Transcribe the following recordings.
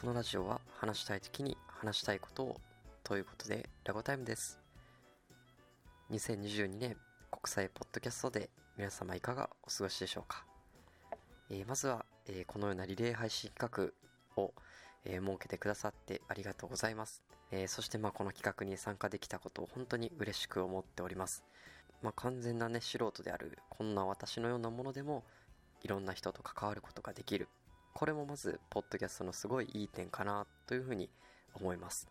このラジオは話したい時に話したいことをということでラゴタイムです。2022年国際ポッドキャストで皆様いかがお過ごしでしょうか、えー、まずは、えー、このようなリレー配信企画を、えー、設けてくださってありがとうございます、えそしてまあこの企画に参加できたことを本当に嬉しく思っております。まあ、完全なね素人であるこんな私のようなものでもいろんな人と関わることができる。これもまず、ポッドキャストのすごいいい点かなというふうに思います。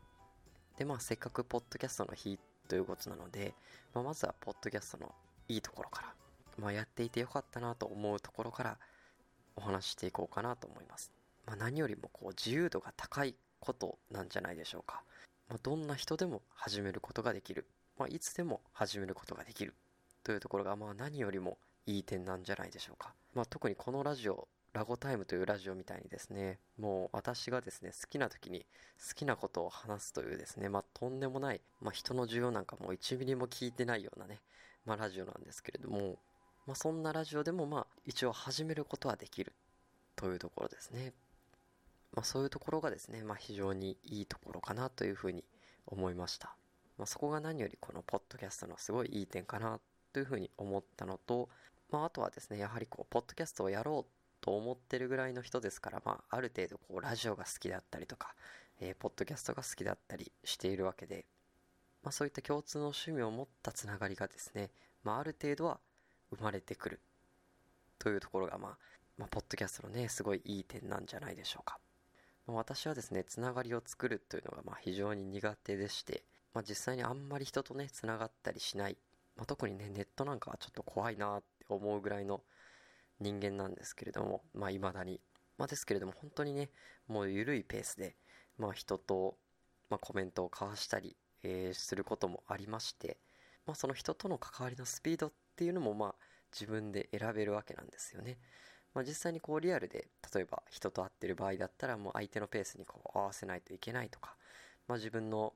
で、まあ、せっかくポッドキャストの日ということなので、まあ、まずはポッドキャストのいいところから、まあ、やっていてよかったなと思うところからお話ししていこうかなと思います。まあ、何よりもこう自由度が高いことなんじゃないでしょうか。まあ、どんな人でも始めることができる。まあ、いつでも始めることができる。というところが、まあ何よりもいい点なんじゃないでしょうか。まあ特にこのラジオラゴタイムというラジオみたいにですね、もう私がですね、好きな時に好きなことを話すというですね、まあとんでもない、まあ人の需要なんかも1ミリも聞いてないようなね、まあラジオなんですけれども、まあそんなラジオでもまあ一応始めることはできるというところですね。まあそういうところがですね、まあ非常にいいところかなというふうに思いました。まあそこが何よりこのポッドキャストのすごいいい点かなというふうに思ったのと、まああとはですね、やはりこう、ポッドキャストをやろうと思ってるぐらいの人ですから、まあ、ある程度こう、ラジオが好きだったりとか、えー、ポッドキャストが好きだったりしているわけで、まあ、そういった共通の趣味を持ったつながりがですね、まあ、ある程度は生まれてくるというところが、まあ、まあ、ポッドキャストのね、すごいいい点なんじゃないでしょうか。まあ、私はですね、つながりを作るというのが、まあ、非常に苦手でして、まあ、実際にあんまり人とね、つながったりしない。まあ、特にね、ネットなんかはちょっと怖いなって思うぐらいの、人間なんですけれども、まあ未だに。まあですけれども本当にね、もう緩いペースで、まあ人と、まあコメントを交わしたり、えー、することもありまして、まあその人との関わりのスピードっていうのもまあ自分で選べるわけなんですよね。まあ実際にこうリアルで、例えば人と会ってる場合だったらもう相手のペースにこう合わせないといけないとか、まあ自分の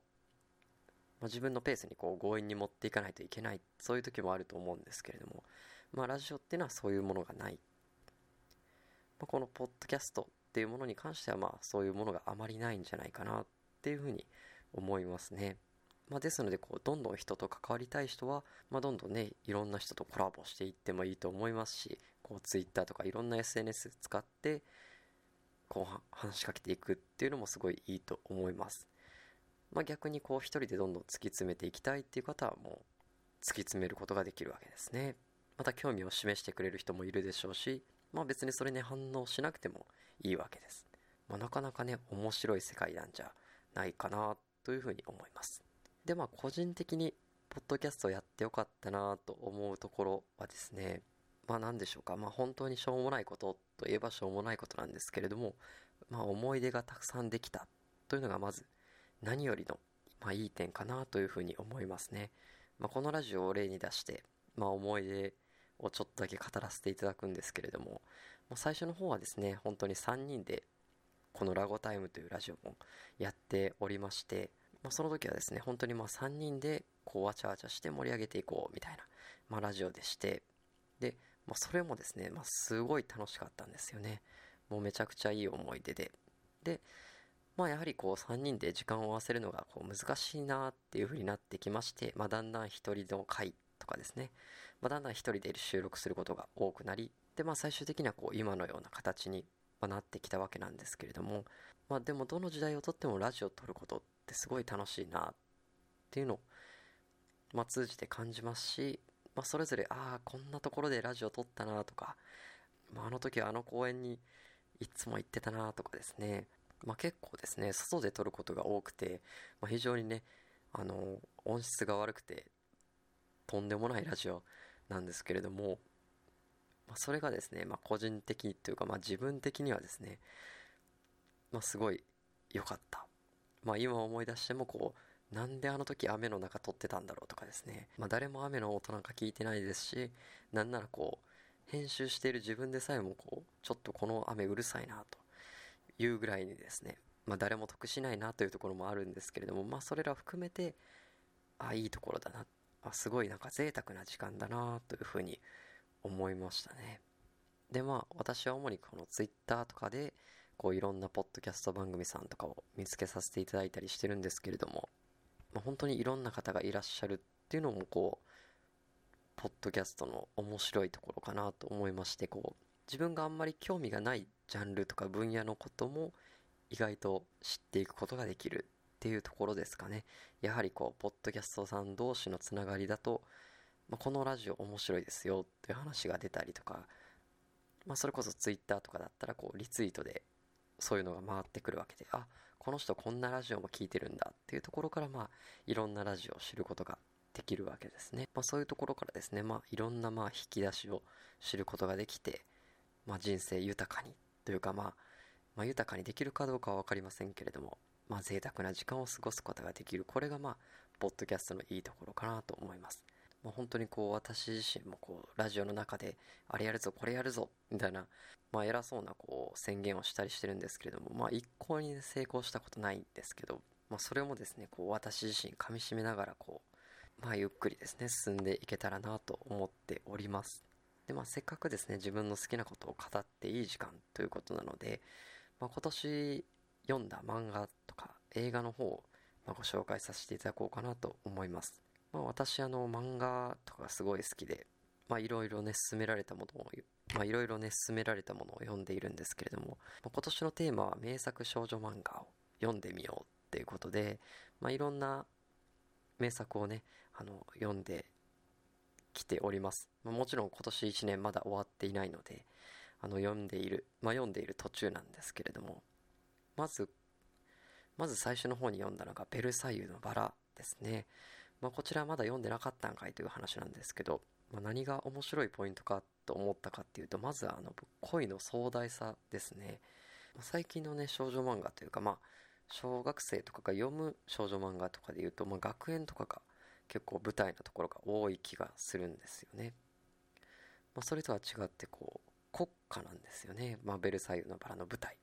まあ、自分のペースにこう強引に持っていかないといけない、そういう時もあると思うんですけれども、まあ、ラジオっていうのはそういうものがない。まあ、このポッドキャストっていうものに関しては、まあ、そういうものがあまりないんじゃないかなっていうふうに思いますね。まあ、ですので、こう、どんどん人と関わりたい人は、まあ、どんどんね、いろんな人とコラボしていってもいいと思いますし、こう、ツイッターとかいろんな SNS 使って、こう、話しかけていくっていうのもすごいいいと思います。まあ、逆にこう一人でどんどん突き詰めていきたいっていう方はもう突き詰めることができるわけですね。また興味を示してくれる人もいるでしょうし、まあ別にそれに反応しなくてもいいわけです。まあなかなかね、面白い世界なんじゃないかなというふうに思います。でまあ個人的にポッドキャストをやってよかったなと思うところはですね、まあ何でしょうか、まあ本当にしょうもないことといえばしょうもないことなんですけれども、まあ思い出がたくさんできたというのがまず何よりの、まあ、いい点かなというふうに思いますね。まあ、このラジオを例に出して、まあ、思い出をちょっとだけ語らせていただくんですけれども、まあ、最初の方はですね、本当に3人で、このラゴタイムというラジオもやっておりまして、まあ、その時はですね、本当にまあ3人でこうわちゃわちゃして盛り上げていこうみたいな、まあ、ラジオでして、で、まあ、それもですね、まあ、すごい楽しかったんですよね。もうめちゃくちゃいい思い出で。で、まあやはりこう3人で時間を合わせるのがこう難しいなっていう風になってきまして、まあだんだん一人の回とかですね、まあだんだん一人で収録することが多くなり、でまあ最終的にはこう今のような形になってきたわけなんですけれども、まあでもどの時代をとってもラジオを撮ることってすごい楽しいなっていうのを、まあ通じて感じますし、まあそれぞれ、ああ、こんなところでラジオ撮ったなとか、まああの時はあの公園にいつも行ってたなとかですね、まあ、結構ですね、外で撮ることが多くて、まあ、非常にね、あの、音質が悪くて、とんでもないラジオなんですけれども、まあ、それがですね、まあ、個人的というか、まあ、自分的にはですね、まあ、すごい良かった。まあ、今思い出してもこう、なんであの時雨の中撮ってたんだろうとかですね。まあ、誰も雨の音なんか聞いてないですし、なんならこう、編集している自分でさえもこう、ちょっとこの雨うるさいなというぐらいにですね、まあ誰も得しないなというところもあるんですけれども、まあそれら含めて、あ、いいところだな、あ、すごいなんか贅沢な時間だなというふうに思いましたね。でまあ私は主にこの Twitter とかでこういろんなポッドキャスト番組さんとかを見つけさせていただいたりしてるんですけれども、まあ、本当にいろんな方がいらっしゃるっていうのもこう、ポッドキャストの面白いところかなと思いまして、こう、自分があんまり興味がないジャンルとか分野のことも意外と知っていくことができるっていうところですかね。やはりこう、ポッドキャストさん同士のつながりだと、まあ、このラジオ面白いですよっていう話が出たりとか、まあ、それこそツイッターとかだったらこうリツイートでそういうのが回ってくるわけで、あ、この人こんなラジオも聞いてるんだっていうところからまあいろんなラジオを知ることができるわけですね。まあ、そういうところからですね、まあいろんなまあ引き出しを知ることができて、まあ人生豊かにというかまあ、まあ豊かにできるかどうかはわかりませんけれども、まあ贅沢な時間を過ごすことができる。これがまあ、ポッドキャストのいいところかなと思います。まあ、本当にこう私自身もこうラジオの中であれやるぞこれやるぞみたいなまあ偉そうなこう宣言をしたりしてるんですけれどもまあ一向に成功したことないんですけどまあそれもですねこう私自身噛み締めながらこうまあゆっくりですね進んでいけたらなと思っておりますでまあせっかくですね自分の好きなことを語っていい時間ということなので、まあ、今年読んだ漫画とか映画の方をご紹介させていただこうかなと思いますまあ、私あの漫画とかすごい好きで、まあいろいろね、進められたものを、まあいろいろね、進められたものを読んでいるんですけれども、まあ、今年のテーマは名作少女漫画を読んでみようっていうことで、まあいろんな名作をね、あの、読んできております。まあ、もちろん今年1年まだ終わっていないので、あの、読んでいる、まあ読んでいる途中なんですけれども、まず、まず最初の方に読んだのがベルサイユのバラですね。まあ、こちらまだ読んでなかったんかいという話なんですけど、まあ、何が面白いポイントかと思ったかっていうと、まずあの、恋の壮大さですね。まあ、最近のね、少女漫画というか、まあ、小学生とかが読む少女漫画とかで言うと、まあ、学園とかが結構舞台なところが多い気がするんですよね。まあ、それとは違って、こう、国家なんですよね。まあ、ベルサイユのバラの舞台。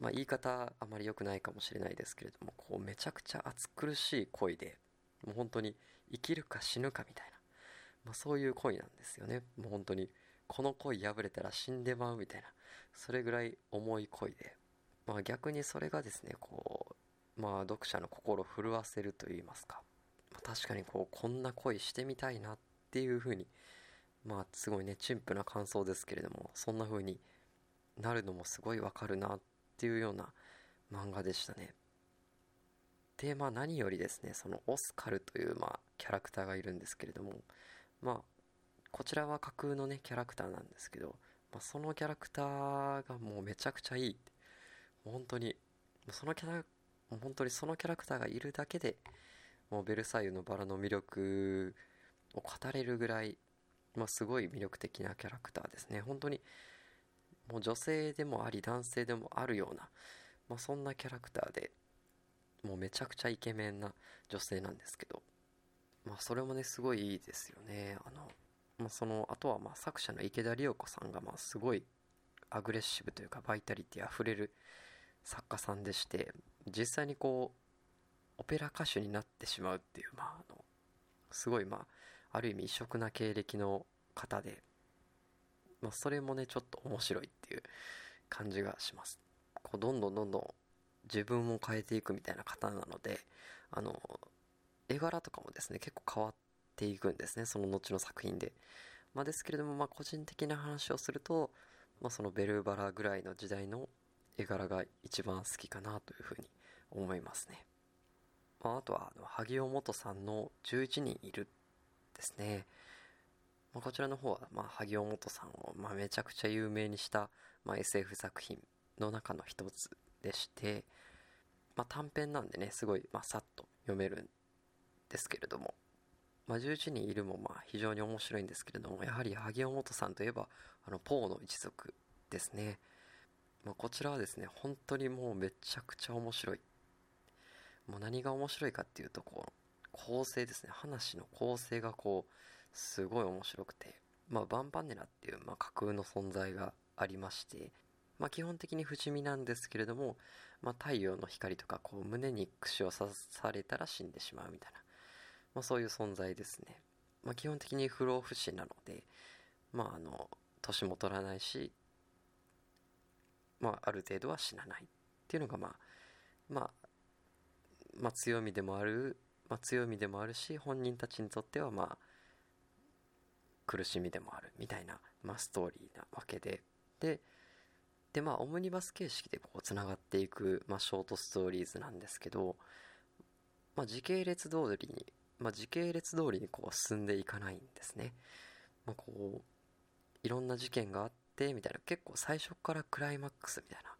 まあ、言い方あまり良くないかもしれないですけれども、こうめちゃくちゃ暑苦しい恋で、もう本当に生きるか死ぬかみたいな、まあ、そういう恋なんですよね。もう本当に、この恋破れたら死んでまうみたいな、それぐらい重い恋で、まあ逆にそれがですね、こう、まあ読者の心を震わせると言いますか、まあ、確かにこう、こんな恋してみたいなっていうふうに、まあすごいね、陳腐な感想ですけれども、そんな風になるのもすごいわかるなっっていうような漫画でしたね。で、まあ何よりですね、そのオスカルという、まあ、キャラクターがいるんですけれども、まあ、こちらは架空のね、キャラクターなんですけど、まあ、そのキャラクターがもうめちゃくちゃいい。本当に、そのキャラ、もう本当にそのキャラクターがいるだけで、もうベルサイユのバラの魅力を語れるぐらい、まあ、すごい魅力的なキャラクターですね。本当に、もう女性でもあり男性でもあるような、まあ、そんなキャラクターでもうめちゃくちゃイケメンな女性なんですけど、まあ、それもねすごいいいですよね。あの、まあ、そのあとはまあ作者の池田理代子さんがまあすごいアグレッシブというかバイタリティあふれる作家さんでして実際にこうオペラ歌手になってしまうっていうまああのすごいまあある意味異色な経歴の方でまあ、それもね、ちょっと面白いっていう感じがします。こう、どんどんどんどん自分を変えていくみたいな方なので、あの、絵柄とかもですね、結構変わっていくんですね、その後の作品で。まあ、ですけれども、まあ、個人的な話をすると、まあ、そのベルバラぐらいの時代の絵柄が一番好きかなというふうに思いますね。まあ、あとは、あの、萩尾元さんの11人いるですね。まあ、こちらの方は、まあ、萩尾元さんを、まあ、めちゃくちゃ有名にした、まあ、SF 作品の中の一つでして、まあ、短編なんでね、すごい、まあ、さっと読めるんですけれども、まあ、11人いるも、まあ、非常に面白いんですけれども、やはり萩尾元さんといえば、あの、ポーの一族ですね。まあ、こちらはですね、本当にもうめちゃくちゃ面白い。もう何が面白いかっていうと、こう、構成ですね。話の構成がこう、すごい面白くて、まあ、バンバンネラっていう、まあ、架空の存在がありまして、まあ、基本的に不死身なんですけれども、まあ、太陽の光とか、こう、胸に串を刺されたら死んでしまうみたいな、まあ、そういう存在ですね。まあ、基本的に不老不死なので、まあ、あの、年も取らないし、まあ、ある程度は死なないっていうのが、まあ、まあ、まあ、強みでもある、まあ、強みでもあるし、本人たちにとっては、まあ、苦しみでもあるみたいな、まあ、ストーリーなわけで、で、で、まあ、オムニバス形式でこう、つながっていく、まあ、ショートストーリーズなんですけど、まあ、時系列通りに、まあ、時系列通りにこう、進んでいかないんですね。まあ、こう、いろんな事件があって、みたいな、結構最初からクライマックスみたいな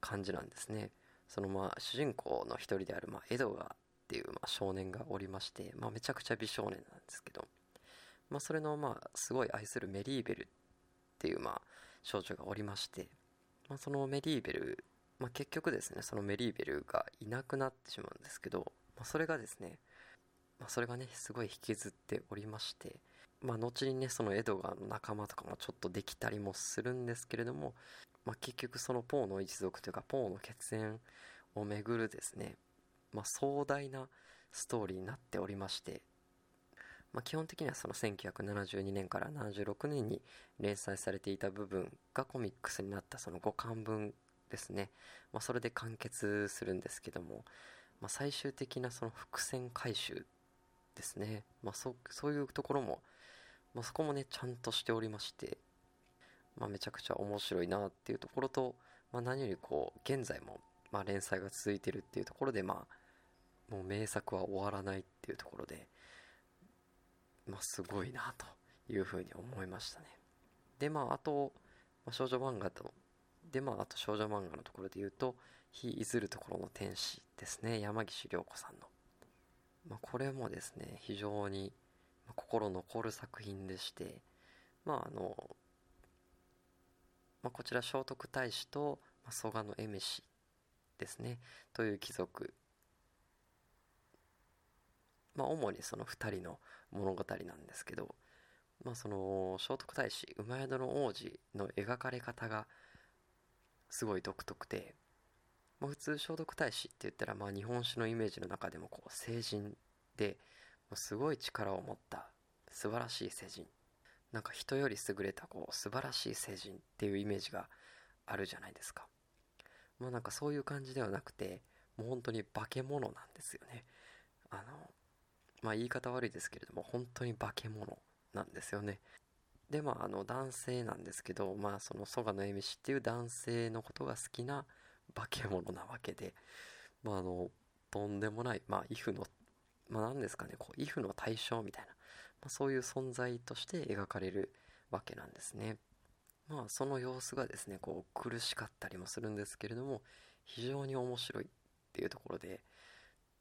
感じなんですね。そのまあ、主人公の一人である、まあ、エドガーっていう、まあ、少年がおりまして、まあ、めちゃくちゃ美少年なんですけど、まあ、それの、まあ、すごい愛するメリーベルっていう、まあ、少女がおりまして、まあ、そのメリーベル、まあ、結局ですね、そのメリーベルがいなくなってしまうんですけど、まあ、それがですね、まあ、それがね、すごい引きずっておりまして、まあ、後にね、そのエドガーの仲間とかもちょっとできたりもするんですけれども、まあ、結局そのポーの一族というか、ポーの血縁をめぐるですね、まあ、壮大なストーリーになっておりまして、まあ、基本的にはその1972年から76年に連載されていた部分がコミックスになったその5巻分ですね、まあ、それで完結するんですけども、まあ、最終的なその伏線回収ですね、まあ、そそういうところも、まあ、そこもねちゃんとしておりまして、まあ、めちゃくちゃ面白いなっていうところと、まあ、何よりこう現在もまあ連載が続いてるっていうところでまあもう名作は終わらないっていうところで、まあ、すごいなというふうに思いましたね。でまああと、まあ、少女漫画とでまああと少女漫画のところで言うと「日いずるところの天使」ですね。山岸涼子さんの、まあ、これもですね非常に心残る作品でしてまああの、まあ、こちら聖徳太子と、まあ、蘇我の恵美氏ですね。という貴族まあ主にその2人の物語なんですけどまあその聖徳太子馬宿の王子の描かれ方がすごい独特で、まあ、普通聖徳太子って言ったらまあ日本史のイメージの中でもこう聖人ですごい力を持った素晴らしい聖人。なんか人より優れたこう素晴らしい聖人っていうイメージがあるじゃないですか。まあなんかそういう感じではなくてもう本当に化け物なんですよね。あのまあ言い方悪いですけれども本当に化け物なんですよね。でまああの男性なんですけどまあその蘇我の恵美氏っていう男性のことが好きな化け物なわけでまああのとんでもないまあイフのまあ何ですかねこうイフの対象みたいな、まあ、そういう存在として描かれるわけなんですね。まあその様子がですねこう苦しかったりもするんですけれども非常に面白いっていうところで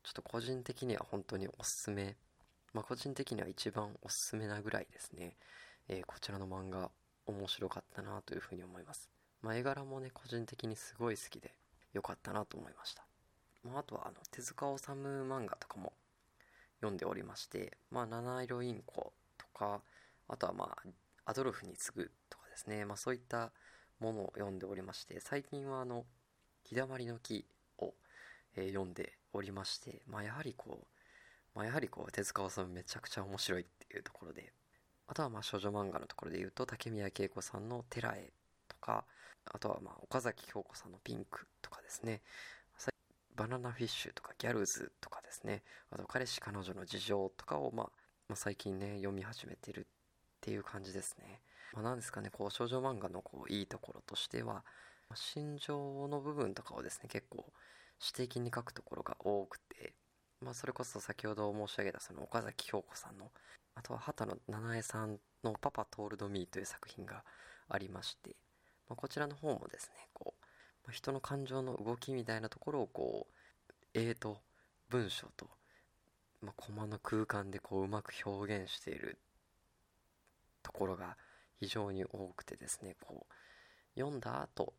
ちょっと個人的には本当におすすめ。まあ個人的には一番おすすめなぐらいですね、えー、こちらの漫画面白かったなというふうに思います。まあ絵柄もね個人的にすごい好きで良かったなと思いました。まあ、あとはあの手塚治虫漫画とかも読んでおりまして、まあ、七色インコとかあとはまあアドルフに次ぐとかですね、まあ、そういったものを読んでおりまして最近はあの「日だまりの木を」えー、読んでおりまして、まあ、やはりこう、まあ、やはりこう手塚治虫めちゃくちゃ面白いっていうところであとはまあ少女漫画のところで言うと竹宮恵子さんの「テラエ」とかあとはまあ岡崎京子さんの「ピンク」とかですね。バナナフィッシュとかギャルズとかですね。あと彼氏彼女の事情とかを、まあ、まあ最近ね読み始めてるっていう感じですね。まあ、なんですかね、こう、少女漫画のこう、いいところとしては、心情の部分とかをですね、結構、詩的に書くところが多くて、まあ、それこそ先ほど申し上げたその岡崎京子さんの、あとは畑野七恵さんのパパトールドミーという作品がありまして、まあ、こちらの方もですね、こう、まあ、人の感情の動きみたいなところをこう、絵と文章と、まあ、コマの空間でこう、うまく表現しているところが、非常に多くてですねこう読んだ後、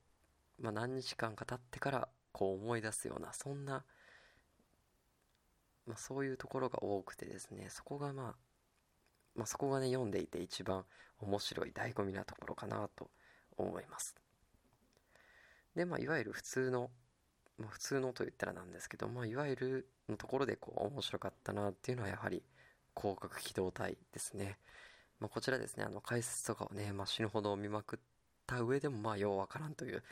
まあ、何日間か経ってからこう思い出すようなそんな、まあ、そういうところが多くてですねそこがまあ、まあ、そこがね読んでいて一番面白い醍醐味なところかなと思いますでまあいわゆる普通のまあ、普通のと言ったらなんですけど、まあ、いわゆるのところでこう面白かったなっていうのはやはり広角機動隊ですね。まあ、こちらですね、あの解説とかをね、まあ、死ぬほど見まくった上でも、まあ、ようわからんという、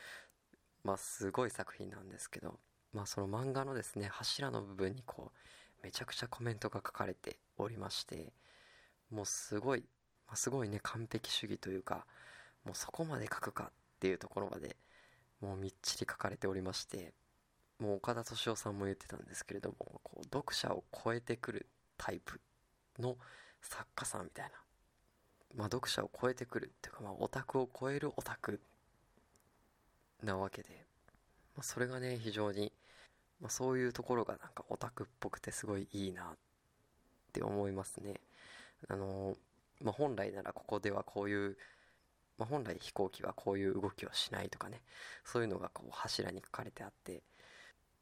まあすごい作品なんですけど、まあその漫画のですね、柱の部分にこう、めちゃくちゃコメントが書かれておりまして、もうすごい、まあ、すごいね、完璧主義というか、もうそこまで書くかっていうところまで、もうみっちり書かれておりまして、もう岡田敏夫さんも言ってたんですけれども、こう読者を超えてくるタイプの作家さんみたいな。まあ読者を超えてくるっていうか、まあオタクを超えるオタクなわけで、まあ、それがね、非常に、まあ、そういうところがなんかオタクっぽくてすごいいいなって思いますね。あのまあ、本来ならここではこういう、まあ、本来飛行機はこういう動きをしないとかね、そういうのがこう柱に書かれてあって、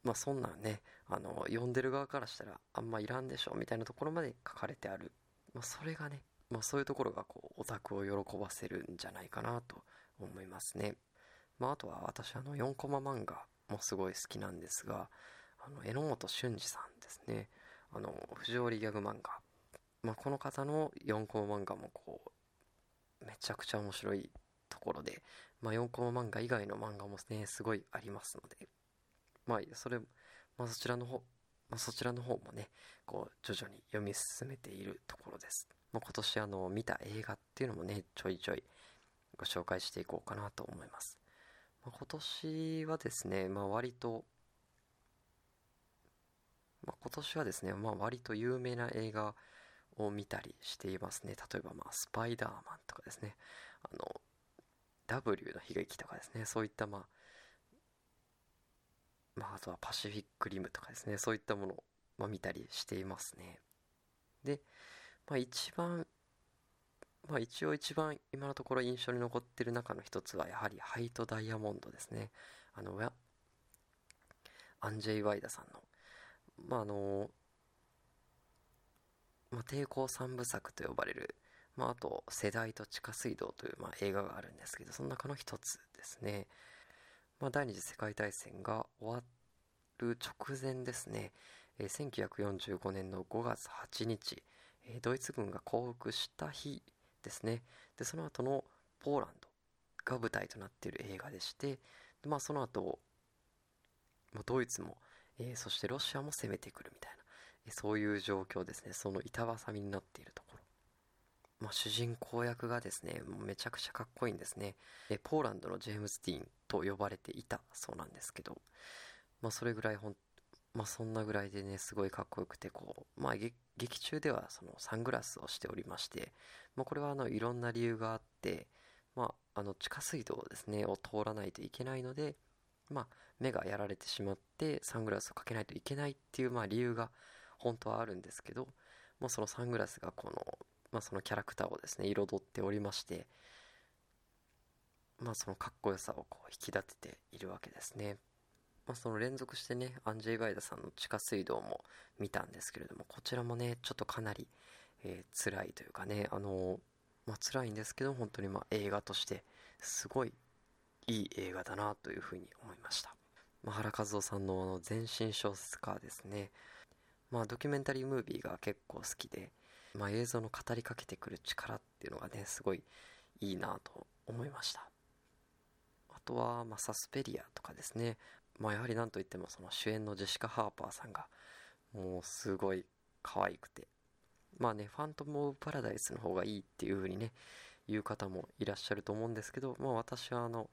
まあそんなんね、あの、読んでる側からしたらあんまいらんでしょうみたいなところまで書かれてある。まあそれがね、まあそういうところがこうオタクを喜ばせるんじゃないかなと思いますね。まああとは私あの4コマ漫画もすごい好きなんですが、あの、榎本俊二さんですね。あの、藤織ギャグ漫画。まあこの方の4コマ漫画もこう、めちゃくちゃ面白いところで、まあ4コマ漫画以外の漫画もね、すごいありますので、まあ、それ、まあ、そちらの方、まあ、そちらの方もね、こう、徐々に読み進めているところです。まあ、今年あの、見た映画っていうのもね、ちょいちょいご紹介していこうかなと思います。まあ、今年はですね、まあ、割と、まあ、今年はですね、まあ、割と有名な映画を見たりしていますね。例えば、まあ、スパイダーマンとかですね、あの、W の悲劇とかですね、そういった、まあ、まあ、あとはパシフィックリムとかですね、そういったものを、まあ、見たりしていますね。で、まあ、一番、まあ、一応一番今のところ印象に残ってる中の一つは、やはりハイトダイヤモンドですね。あの、アンジェイ・ワイダさんの、まあ、あの、まあ、抵抗三部作と呼ばれる、まあ、あと、世代と地下水道という、まあ、映画があるんですけど、その中の一つですね。まあ、第二次世界大戦が終わる直前ですね、えー、1945年の5月8日、え、ドイツ軍が降伏した日ですね。で、その後のポーランドが舞台となっている映画でして、でまあ、その後、ま、ドイツも、えー、そしてロシアも攻めてくるみたいな、えそういう状況ですね。その板挟みになっているところ。まあ、主人公役がですね、もうめちゃくちゃかっこいいんですね。えポーランドのジェームズ・ディーンと呼ばれていたそうなんですけど、まあ、それぐらいほん、まあ、そんなぐらいでね、すごいかっこよくて、こう、まあ、劇中ではそのサングラスをしておりまして、まあ、これはあの、いろんな理由があって、まあ、あの、地下水道ですね、を通らないといけないので、まあ、目がやられてしまって、サングラスをかけないといけないっていう、まあ、理由が本当はあるんですけど、もうそのサングラスがこの、まあ、そのキャラクターをですね、彩っておりまして、まあ、そのかっこよさをこう引き立てているわけですね。まあ、その連続してね、アンジェイ・ガイダさんの地下水道も見たんですけれども、こちらもね、ちょっとかなり、えー、辛いというかね、あのー、まあ、辛いんですけど、本当にまあ映画としてすごいいい映画だなというふうに思いました。まあ、原和夫さんのあの全身小説家ですね。まあ、ドキュメンタリームービーが結構好きで、まあ、映像の語りかけてくる力っていうのがね、すごいいいなと思いました。あとは、まあ、サスペリアとかですね。まあ、やはりなんといってもその主演のジェシカ・ハーパーさんが、もうすごい可愛くて。まあね、ファントム・オブ・パラダイスの方がいいっていう風にね、言う方もいらっしゃると思うんですけど、まあ私はあの、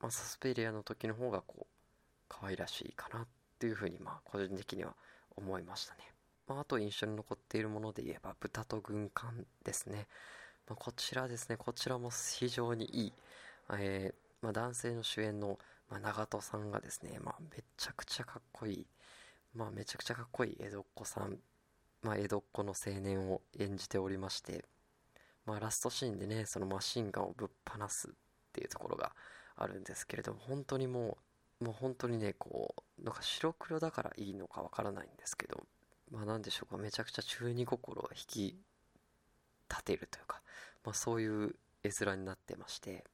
まあ、サスペリアの時の方がこう、可愛らしいかなっていう風にまあ個人的には思いましたね。まあ、あと印象に残っているもので言えば、豚と軍艦ですね。まあ、こちらですね、こちらも非常にいい、えー、まあ、男性の主演の、まあ、長門さんがですね、まあ、めちゃくちゃかっこいい、まあ、めちゃくちゃかっこいい江戸っ子さん、まあ、江戸っ子の青年を演じておりまして、まあ、ラストシーンでね、そのマシンガンをぶっ放すっていうところがあるんですけれども、本当にもう、もう本当にね、こう、なんか白黒だからいいのかわからないんですけど、まあ何でしょうか、めちゃくちゃ中二心を引き立てるというか、まあそういう絵面になってまして、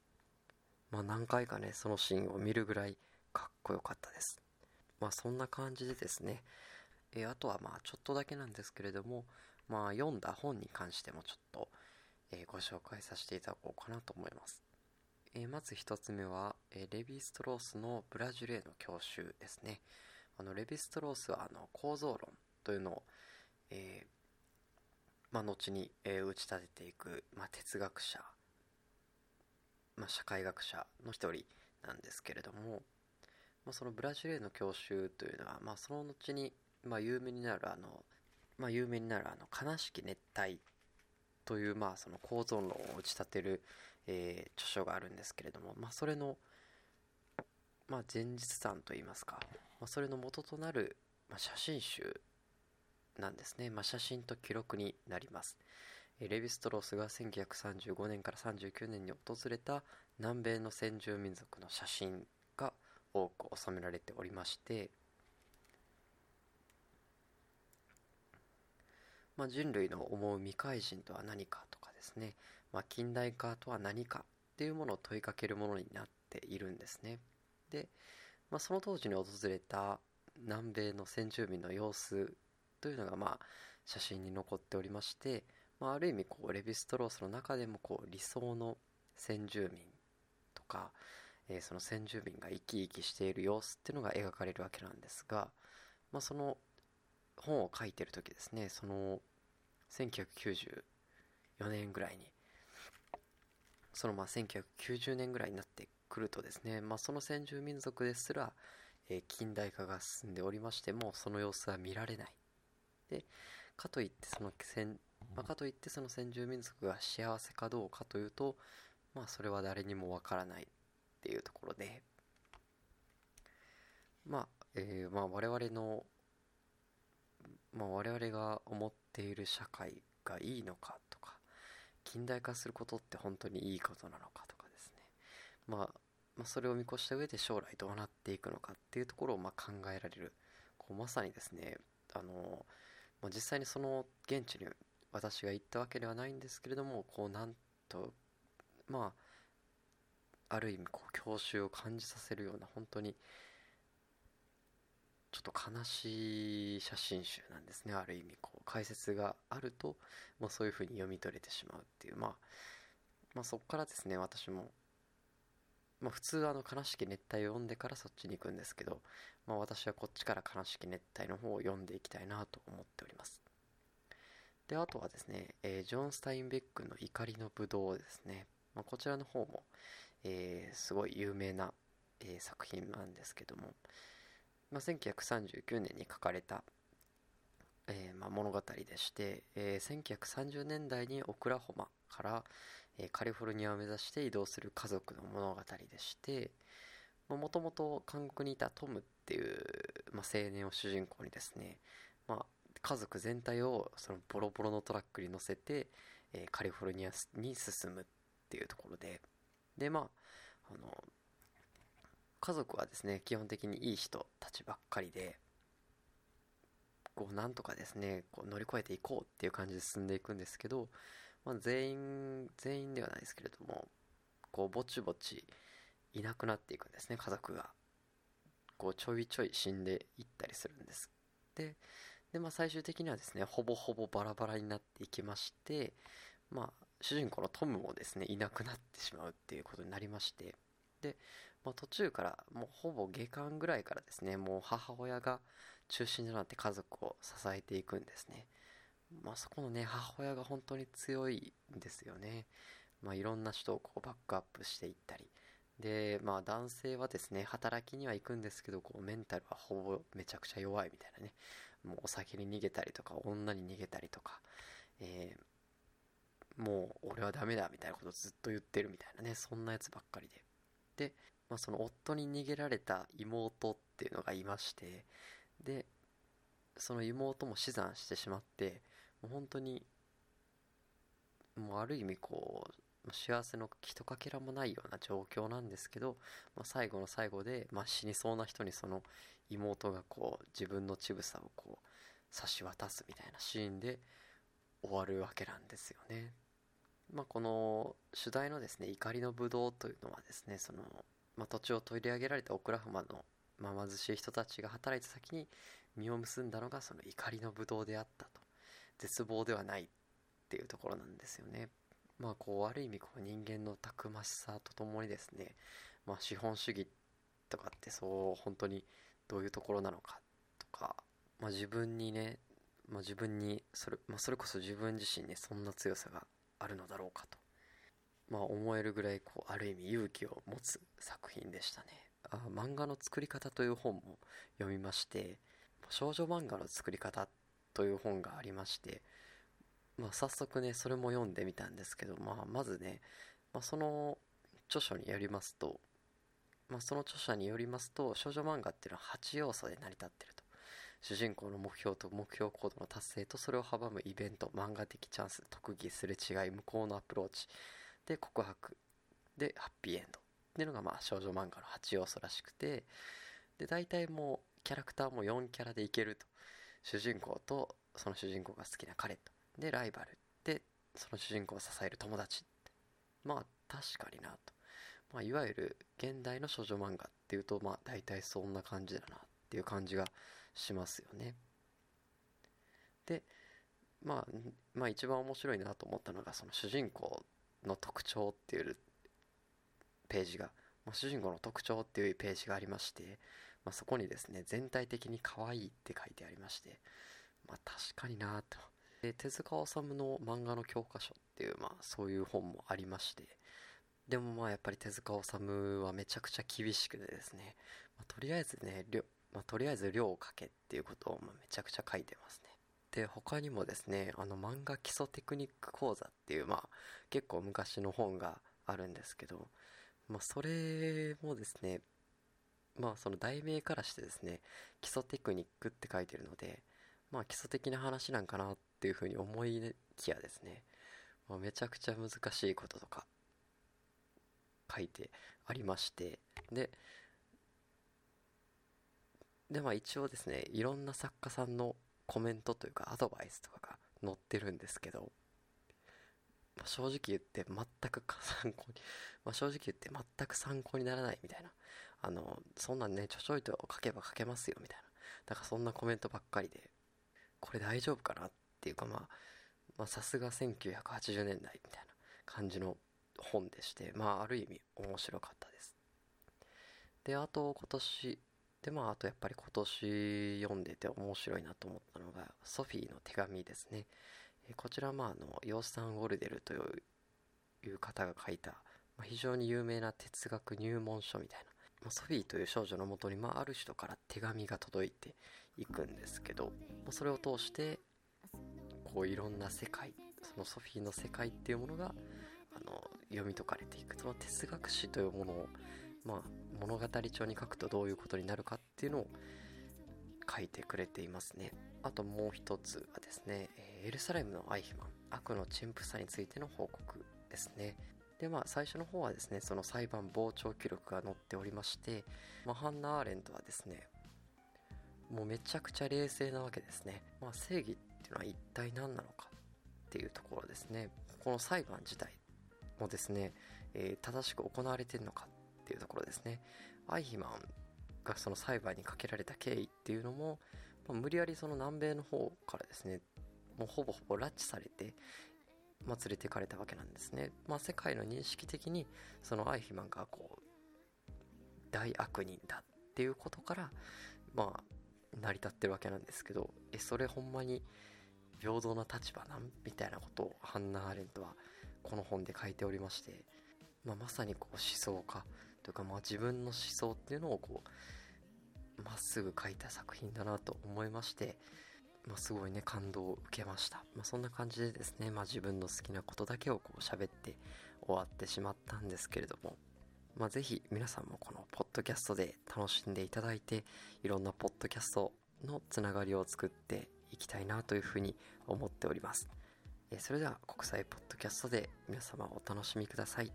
まあ何回かね、そのシーンを見るぐらいかっこよかったです。まあそんな感じでですね、え、あとはまあちょっとだけなんですけれども、まあ読んだ本に関してもちょっと、えー、ご紹介させていただこうかなと思います。えー、まず1つ目は、えー、レヴィ・ストロースのブラジルへの教習ですね。あのレヴィ・ストロースはあの構造論というのを、えーまあ、後に、えー、打ち立てていく、まあ、哲学者、まあ、社会学者の一人なんですけれども、まあ、そのブラジルへの教習というのは、まあ、その後に、まあ、有名になるあの、まあ、有名になるあの悲しき熱帯という、まあ、その構造論を打ち立てる、えー、著書があるんですけれども、まあ、それの、まあ、前日談といいますか、まあ、それの元となる、まあ、写真集なんですね、まあ、写真と記録になります。レヴィストロースが1935年から39年に訪れた南米の先住民族の写真が多く収められておりまして、まあ、人類の思う未開人とは何かとかですね、まあ、近代化とは何かっていうものを問いかけるものになっているんですね。で、まあ、その当時に訪れた南米の先住民の様子というのがまあ写真に残っておりまして、まあ、ある意味こうレヴィストロースの中でもこう理想の先住民とか、えー、その先住民が生き生きしている様子っていうのが描かれるわけなんですが、まあ、その本を書いてる時ですねその1994年ぐらいにそのまあ1990年ぐらいになってくるとですね、まあ、その先住民族ですら、えー、近代化が進んでおりましてもその様子は見られない。でかといってその先、まあ、かといってその先住民族が幸せかどうかというとまあそれは誰にもわからないっていうところで。まあ、えー、まあ我々のまあ我々が思っている社会がいいのかとか近代化することって本当にいいことなのかとかですね。まあまあ、それを見越した上で将来どうなっていくのかっていうところをま考えられるこうまさにですねあのまあ、実際にその現地に私が行ったわけではないんですけれどもこうなんとまあある意味こう郷愁を感じさせるような本当にちょっと悲しい写真集なんですねある意味こう解説があると、まあ、そういうふうに読み取れてしまうっていう、まあ、まあそこからですね私もまあ、普通あの悲しき熱帯を読んでからそっちに行くんですけど、まあ、私はこっちから悲しき熱帯の方を読んでいきたいなと思っております。で、あとはですね、えー、ジョン・スタインベックの怒りのぶどうですね。まあ、こちらの方も、えー、すごい有名な、えー、作品なんですけども、まあ、1939年に書かれた、えまあ、物語でして、えー、1930年代にオクラホマから、えカリフォルニアを目指して移動する家族の物語でしてもともと韓国にいたトムっていう、まあ、青年を主人公にですね、まあ、家族全体をそのボロボロのトラックに乗せて、えカリフォルニアに進むっていうところででまああの家族はですね基本的にいい人たちばっかりでこうなんとかですねこう乗り越えていこうっていう感じで進んでいくんですけどまあ、全員、全員ではないですけれども、こう、ぼちぼちいなくなっていくんですね、家族が。こう、ちょいちょい死んでいったりするんです。で、でまあ、最終的にはですね、ほぼほぼバラバラになっていきまして、まあ、主人公のトムもですね、いなくなってしまうっていうことになりまして、で、まあ、途中から、もうほぼ下巻ぐらいからですね、もう母親が中心となって家族を支えていくんですね。まあ、そこのね、母親が本当に強いんですよね。まあ、いろんな人をこうバックアップしていったり。で、まあ、男性はですね、働きには行くんですけど、こう、メンタルはほぼめちゃくちゃ弱いみたいなね。もうお酒に逃げたりとか、女に逃げたりとか、えー、もう俺はダメだみたいなことをずっと言ってるみたいなね、そんなやつばっかりで。で、まあ、その夫に逃げられた妹っていうのがいまして、で、その妹も死産してしまって、もう本当にもうある意味こう幸せのひとかけらもないような状況なんですけど、まあ、最後の最後で、まあ、死にそうな人にその妹がこう自分の乳房をこう差し渡すみたいなシーンで終わるわけなんですよね。まあ、この主題のですね怒りのぶどうというのはですねその、まあ、土地を取り上げられたオクラホマの、まあ、貧しい人たちが働いた先に実を結んだのがその怒りのぶどうであったと絶望ではないっていうところなんですよね。まあこうある意味こう人間のたくましさとともにですね、まあ、資本主義とかってそう本当にどういうところなのかとか、まあ、自分にね、まあ、自分にそれ,、まあ、それこそ自分自身にそんな強さがあるのだろうかと、まあ、思えるぐらいこうある意味勇気を持つ作品でしたね。あ漫画の作り方という本も読みまして少女漫画の作り方という本がありまして、まあ、早速ねそれも読んでみたんですけど、まあ、まずね、まあ、その著書によりますと、まあ、その著者によりますと少女漫画っていうのは8要素で成り立ってると。主人公の目標と目標行動の達成とそれを阻むイベント漫画的チャンス特技すれ違い向こうのアプローチで告白でハッピーエンド。っていうのがまあ少女漫画の8要素らしくてで大体もうキャラクターも4キャラでいけると。主人公とその主人公が好きな彼と。でライバルでその主人公を支える友達。まあ確かになと、まあ、いわゆる現代の少女漫画っていうとまあ大体そんな感じだなっていう感じがしますよね。でまあ、まあ一番面白いなと思ったのがその主人公の特徴っていうページが、まあ、主人公の特徴っていうページがありましてまあ、そこにですね、全体的に可愛いって書いてありまして、まあ、確かになと。で、手塚治虫の漫画の教科書っていう、まあ、そういう本もありまして、でもまあ、やっぱり手塚治虫はめちゃくちゃ厳しくてですね、まあ、とりあえずね、まあ、とりあえず量をかけっていうことを、ま、めちゃくちゃ書いてますね。で、他にもですね、あの漫画基礎テクニック講座っていう、まあ、結構昔の本があるんですけど、まあ、それもですね、まあその題名からしてですね、基礎テクニックって書いてるので、まあ基礎的な話なんかなっていうふうに思いきやですね、まあ、めちゃくちゃ難しいこととか書いてありまして、で、でまあ一応ですね、いろんな作家さんのコメントというかアドバイスとかが載ってるんですけど、まあ、正直言って全く参考に、まあ、正直言って全く参考にならないみたいな。あの、そんなんね、ちょちょいと書けば書けますよ、みたいな。だからそんなコメントばっかりで、これ大丈夫かなっていうか、まあ、ま、さすが1980年代みたいな感じの本でして、まあ、ある意味面白かったです。で、あと今年、で、まあ、あとやっぱり今年読んでて面白いなと思ったのが、ソフィーの手紙ですね。こちら、まあ、あの、ヨースタン・ウォルデルという方が書いた、ま、非常に有名な哲学入門書みたいなソフィーという少女のもとに、まあ、ある人から手紙が届いていくんですけど、まあ、それを通してこういろんな世界そのソフィーの世界っていうものがあの読み解かれていくその哲学史というものを、まあ、物語帳に書くとどういうことになるかっていうのを書いてくれていますね。あともう一つはですねエルサレムのアイヒマン悪の陳腐さについての報告ですね。で、まあ、最初の方はですね、その裁判傍聴記録が載っておりまして、ま、ハンナ・アーレントはですね、もうめちゃくちゃ冷静なわけですね。まあ、正義っていうのは一体何なのかっていうところですね。この裁判自体もですね、えー、正しく行われてるのかっていうところですね。アイヒマンがその裁判にかけられた経緯っていうのも、まあ、無理やりその南米の方からですね、もうほぼほぼ拉致されて、まあ、連れて行かれたわけなんですね。まあ、世界の認識的にそのアイヒマンがこう大悪人だっていうことからまあ成り立ってるわけなんですけどえそれほんまに平等な立場なん？みたいなことをハンナ・アーレントはこの本で書いておりまして、まあ、まさにこう思想家というかまあ自分の思想っていうのをこうまっすぐ書いた作品だなと思いましてまあ、すごいね、感動を受けました。まあ、そんな感じでですね、まあ、自分の好きなことだけをこう喋って終わってしまったんですけれども、まあ、ぜひ皆さんもこのポッドキャストで楽しんでいただいて、いろんなポッドキャストのつながりを作っていきたいなというふうに思っております。えそれでは国際ポッドキャストで皆様お楽しみください。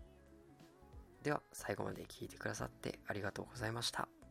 では最後まで聞いてくださってありがとうございました。